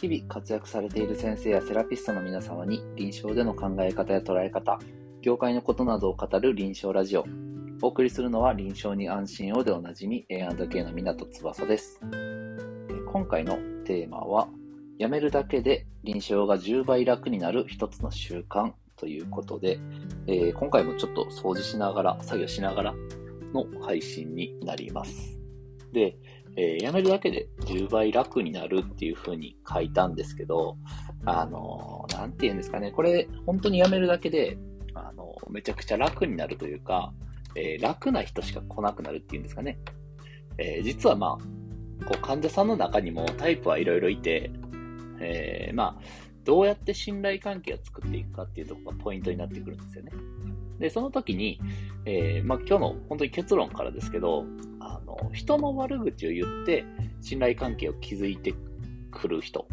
日々活躍されている先生やセラピストの皆様に臨床での考え方や捉え方、業界のことなどを語る臨床ラジオ。お送りするのは臨床に安心をでおなじみ A&K の港翼です。今回のテーマは、やめるだけで臨床が10倍楽になる一つの習慣ということで、えー、今回もちょっと掃除しながら、作業しながらの配信になります。で、えー、やめるだけで10倍楽になるっていう風に書いたんですけど、あのー、なんて言うんですかね、これ本当にやめるだけで、あのー、めちゃくちゃ楽になるというか、えー、楽な人しか来なくなるっていうんですかね。え、実はまあ、こう患者さんの中にもタイプはいろいろいて、え、まあ、どうやって信頼関係を作っていくかっていうところがポイントになってくるんですよね。で、その時に、えー、まあ、今日の本当に結論からですけど、あの、人の悪口を言って信頼関係を築いてくる人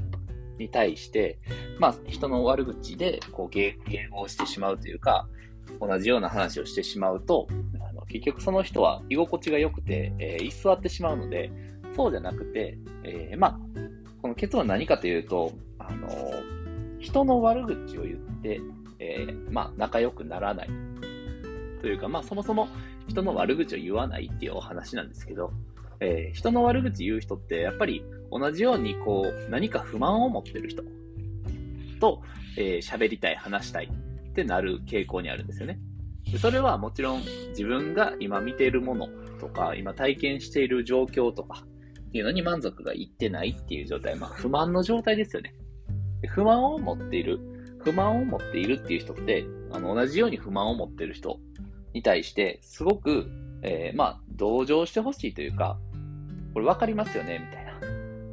に対して、まあ、人の悪口で、こう、迎合してしまうというか、同じような話をしてしまうと、あの結局その人は居心地が良くて、えー、居座ってしまうので、そうじゃなくて、えー、まあ、この結論は何かというと、あの、人の悪口を言って、えー、まあ、仲良くならない。というか、まあそもそも人の悪口を言わないっていうお話なんですけど、えー、人の悪口言う人ってやっぱり同じようにこう何か不満を持ってる人と喋、えー、りたい、話したいってなる傾向にあるんですよね。でそれはもちろん自分が今見ているものとか、今体験している状況とかっていうのに満足がいってないっていう状態、まあ不満の状態ですよね。不満を持っている、不満を持っているっていう人って、あの同じように不満を持っている人に対して、すごく、えー、まあ、同情してほしいというか、これ分かりますよねみたいな。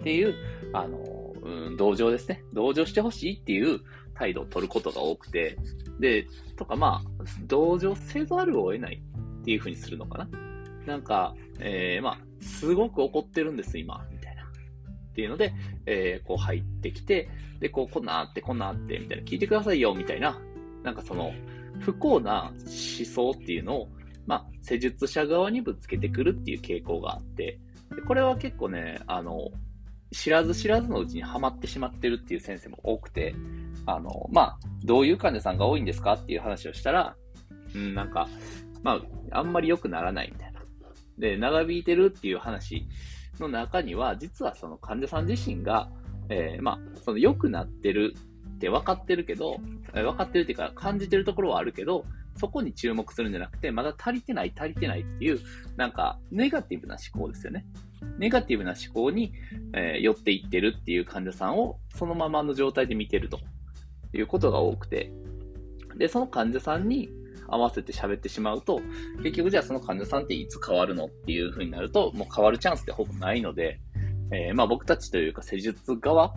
っていう、あの、うん、同情ですね。同情してほしいっていう態度を取ることが多くて、で、とかまあ、同情せざるを得ないっていうふうにするのかな。なんか、えー、まあ、すごく怒ってるんです、今、みたいな。っていうので、えー、こう入ってきて、で、こう、こんなあって、こんなあって、みたいな、聞いてくださいよ、みたいな、なんかその、不幸な思想っていうのを、まあ、施術者側にぶつけてくるっていう傾向があって、これは結構ね、あの、知らず知らずのうちにはまってしまってるっていう先生も多くて、あの、まあ、どういう患者さんが多いんですかっていう話をしたら、うん、なんか、まあ、あんまり良くならないみたいな。で、長引いてるっていう話の中には、実はその患者さん自身が、えー、まあ、その良くなってるって分かってるけど、分かってるっていうか感じてるところはあるけど、そこに注目するんじゃなくて、まだ足りてない、足りてないっていう、なんか、ネガティブな思考ですよね。ネガティブな思考に、えー、寄っていってるっていう患者さんを、そのままの状態で見てるということが多くて、で、その患者さんに合わせて喋ってしまうと、結局じゃあその患者さんっていつ変わるのっていう風になると、もう変わるチャンスってほぼないので、えー、まあ僕たちというか施術側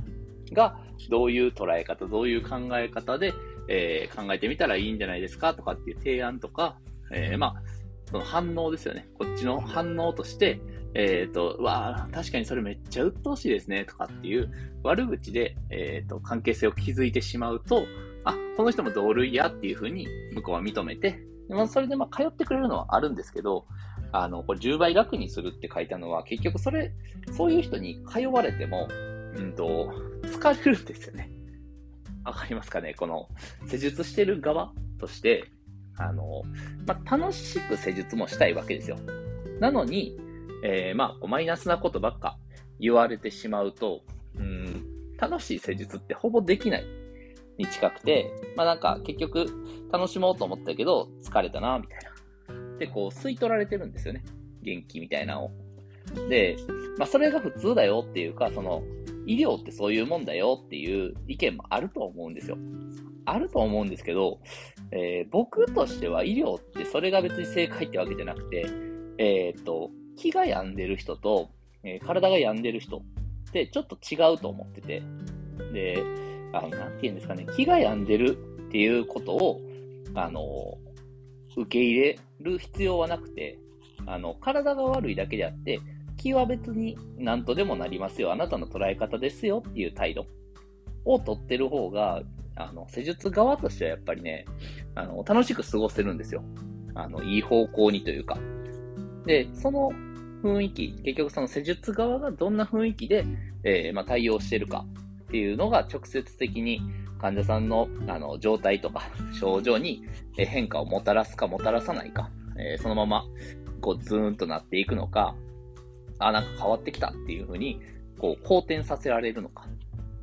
がどういう捉え方、どういう考え方で、えー、考えてみたらいいんじゃないですかとかっていう提案とか、えー、まあ、その反応ですよね。こっちの反応として、えっ、ー、と、わあ、確かにそれめっちゃ鬱陶しいですね、とかっていう悪口で、えっ、ー、と、関係性を築いてしまうと、あ、この人も同類やっていうふうに向こうは認めて、まあ、それでまあ通ってくれるのはあるんですけど、あの、これ10倍楽にするって書いたのは、結局それ、そういう人に通われても、うんと、疲れるんですよね。わかりますかね？この、施術してる側として、あの、まあ、楽しく施術もしたいわけですよ。なのに、えー、まあ、マイナスなことばっか言われてしまうと、うん、楽しい施術ってほぼできないに近くて、まあなんか結局楽しもうと思ったけど疲れたな、みたいな。で、こう吸い取られてるんですよね。元気みたいなのを。で、まあそれが普通だよっていうか、その、医療ってそういうもんだよっていう意見もあると思うんですよ。あると思うんですけど、えー、僕としては医療ってそれが別に正解ってわけじゃなくて、えー、っと、気が病んでる人と、えー、体が病んでる人ってちょっと違うと思ってて、で、あの、なんて言うんですかね、気が病んでるっていうことを、あの、受け入れる必要はなくて、あの、体が悪いだけであって、気は別に何とでもなりますよ。あなたの捉え方ですよっていう態度を取ってる方が、あの、施術側としてはやっぱりね、あの、楽しく過ごせるんですよ。あの、いい方向にというか。で、その雰囲気、結局その施術側がどんな雰囲気で、えー、まあ、対応してるかっていうのが直接的に患者さんのあの状態とか症状に変化をもたらすかもたらさないか、えー、そのままこうズーンとなっていくのか、あ、なんか変わってきたっていうふうにこう好転させられるのか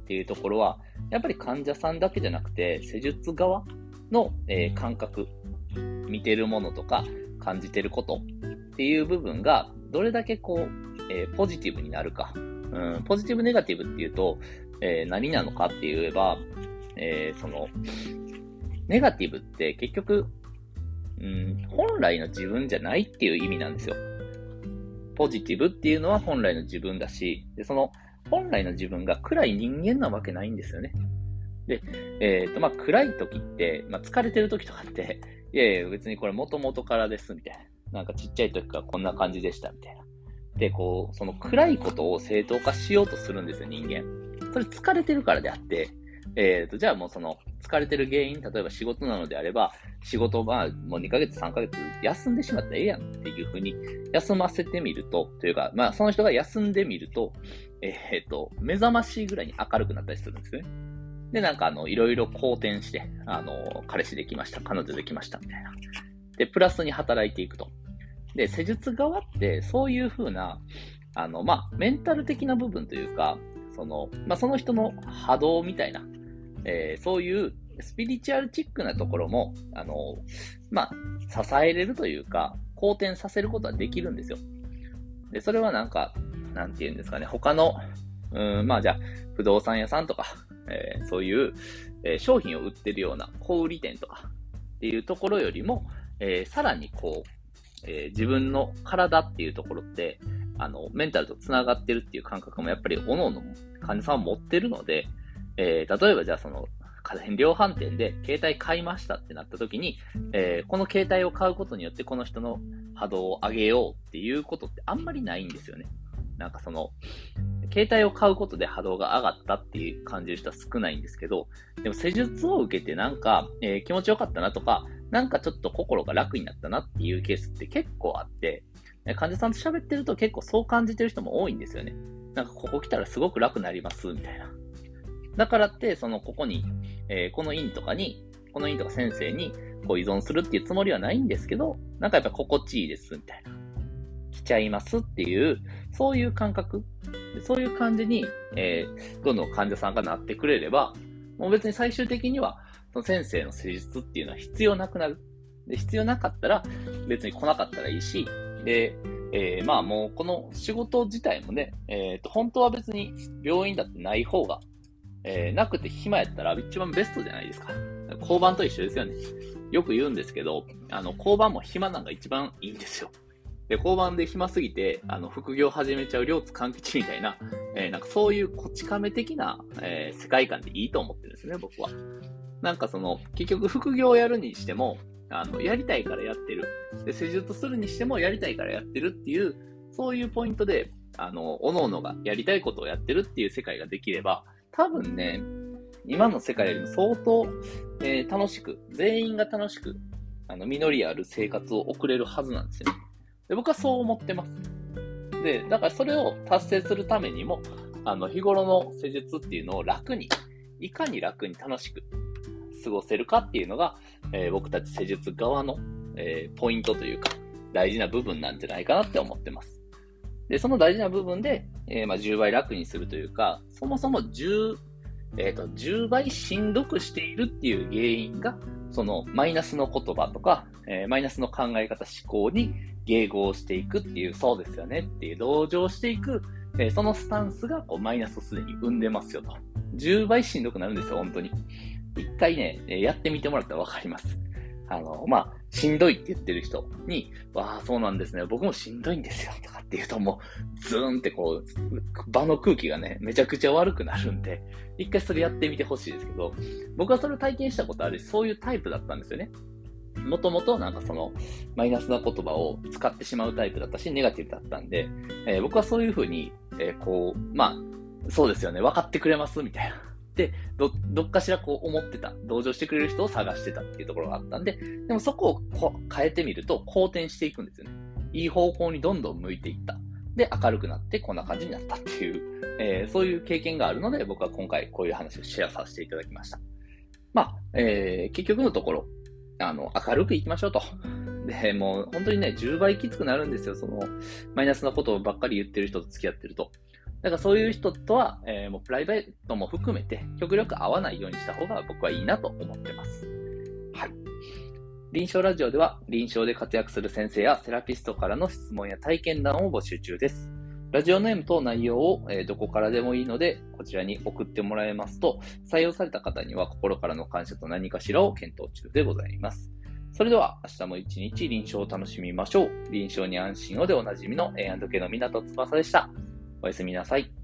っていうところは、やっぱり患者さんだけじゃなくて、施術側の、えー、感覚、見てるものとか感じてることっていう部分がどれだけこう、えー、ポジティブになるか。うん、ポジティブネガティブっていうと、えー、何なのかって言えば、えー、その、ネガティブって結局、うん、本来の自分じゃないっていう意味なんですよ。ポジティブっていうのは本来の自分だし、でその本来の自分が暗い人間なわけないんですよね。で、えっ、ー、と、まあ、暗い時って、まあ、疲れてる時とかって、いやいや、別にこれ元々からです、みたいな。なんかちっちゃい時からこんな感じでした、みたいな。で、こう、その暗いことを正当化しようとするんですよ、人間。それ疲れてるからであって、えっ、ー、と、じゃあもうその、疲れてる原因、例えば仕事なのであれば、仕事をまあ、もう2ヶ月、3ヶ月休んでしまったらええやんっていうふうに、休ませてみると、というか、まあ、その人が休んでみると、えっ、と、目覚ましいぐらいに明るくなったりするんですね。で、なんかあの、いろいろ好転して、あの、彼氏できました、彼女できました、みたいな。で、プラスに働いていくと。で、施術側って、そういうふうな、あの、まあ、メンタル的な部分というか、その、まあ、その人の波動みたいな、えー、そういうスピリチュアルチックなところも、あの、まあ、支えれるというか、好転させることはできるんですよ。で、それはなんか、なんて言うんですかね、他の、うん、まあじゃあ、不動産屋さんとか、えー、そういう、えー、商品を売ってるような小売店とかっていうところよりも、えー、さらにこう、え自分の体っていうところって、あの、メンタルと繋がってるっていう感覚もやっぱり各々患者さんは持ってるので、えー、例えばじゃあその、家電量販店で携帯買いましたってなった時に、えー、この携帯を買うことによってこの人の波動を上げようっていうことってあんまりないんですよね。なんかその、携帯を買うことで波動が上がったっていう感じる人は少ないんですけど、でも施術を受けてなんか、えー、気持ちよかったなとか、なんかちょっと心が楽になったなっていうケースって結構あって、患者さんと喋ってると結構そう感じてる人も多いんですよね。なんかここ来たらすごく楽になります、みたいな。だからって、そのここに、えー、この院とかに、この院とか先生にこう依存するっていうつもりはないんですけど、なんかやっぱ心地いいです、みたいな。来ちゃいますっていう、そういう感覚、そういう感じに、えー、どんどん患者さんがなってくれれば、もう別に最終的には、その先生の施術っていうのは必要なくなる。で、必要なかったら、別に来なかったらいいし、で、えー、まあもうこの仕事自体もね、えっ、ー、と、本当は別に病院だってない方が、えー、なくて暇やったら一番ベストじゃないですか。交番と一緒ですよね。よく言うんですけど、あの、交番も暇なんか一番いいんですよ。で、交番で暇すぎて、あの、副業始めちゃう両津勘吉みたいな、えー、なんかそういうこち亀的な、えー、世界観でいいと思ってるんですね、僕は。なんかその、結局副業をやるにしても、あの、やりたいからやってる。で、施術するにしてもやりたいからやってるっていう、そういうポイントで、あの、各々がやりたいことをやってるっていう世界ができれば、多分ね、今の世界よりも相当、えー、楽しく、全員が楽しく、あの、実りある生活を送れるはずなんですよね。で、僕はそう思ってます。で、だからそれを達成するためにも、あの、日頃の施術っていうのを楽に、いかに楽に楽しく過ごせるかっていうのが、えー、僕たち施術側の、えー、ポイントというか、大事な部分なんじゃないかなって思ってます。で、その大事な部分で、えー、まあ、10倍楽にするというか、そもそも10、え、ー、と、10倍しんどくしているっていう原因が、そのマイナスの言葉とか、えー、マイナスの考え方、思考に迎合していくっていう、そうですよねっていう同情していく、えー、そのスタンスがこうマイナスをすでに生んでますよと。10倍しんどくなるんですよ、本当に。一回ね、やってみてもらったらわかります。あの、まあ、しんどいって言ってる人に、わあ、そうなんですね。僕もしんどいんですよ。とかって言うともう、ズーンってこう、場の空気がね、めちゃくちゃ悪くなるんで、一回それやってみてほしいですけど、僕はそれを体験したことあるし、そういうタイプだったんですよね。もともとなんかその、マイナスな言葉を使ってしまうタイプだったし、ネガティブだったんで、えー、僕はそういうふうに、えー、こう、まあ、そうですよね、分かってくれますみたいな。で、ど、どっかしらこう思ってた、同情してくれる人を探してたっていうところがあったんで、でもそこをこ変えてみると好転していくんですよね。いい方向にどんどん向いていった。で、明るくなってこんな感じになったっていう、えー、そういう経験があるので、僕は今回こういう話をシェアさせていただきました。まあ、えー、結局のところ、あの、明るくいきましょうと。で、もう本当にね、10倍きつくなるんですよ。その、マイナスなことばっかり言ってる人と付き合ってると。だからそういう人とは、えー、もうプライベートも含めて、極力会わないようにした方が僕はいいなと思ってます。はい。臨床ラジオでは、臨床で活躍する先生やセラピストからの質問や体験談を募集中です。ラジオネームと内容を、え、どこからでもいいので、こちらに送ってもらえますと、採用された方には心からの感謝と何かしらを検討中でございます。それでは、明日も一日臨床を楽しみましょう。臨床に安心をでおなじみの A&K の港翼でした。おやすみなさい。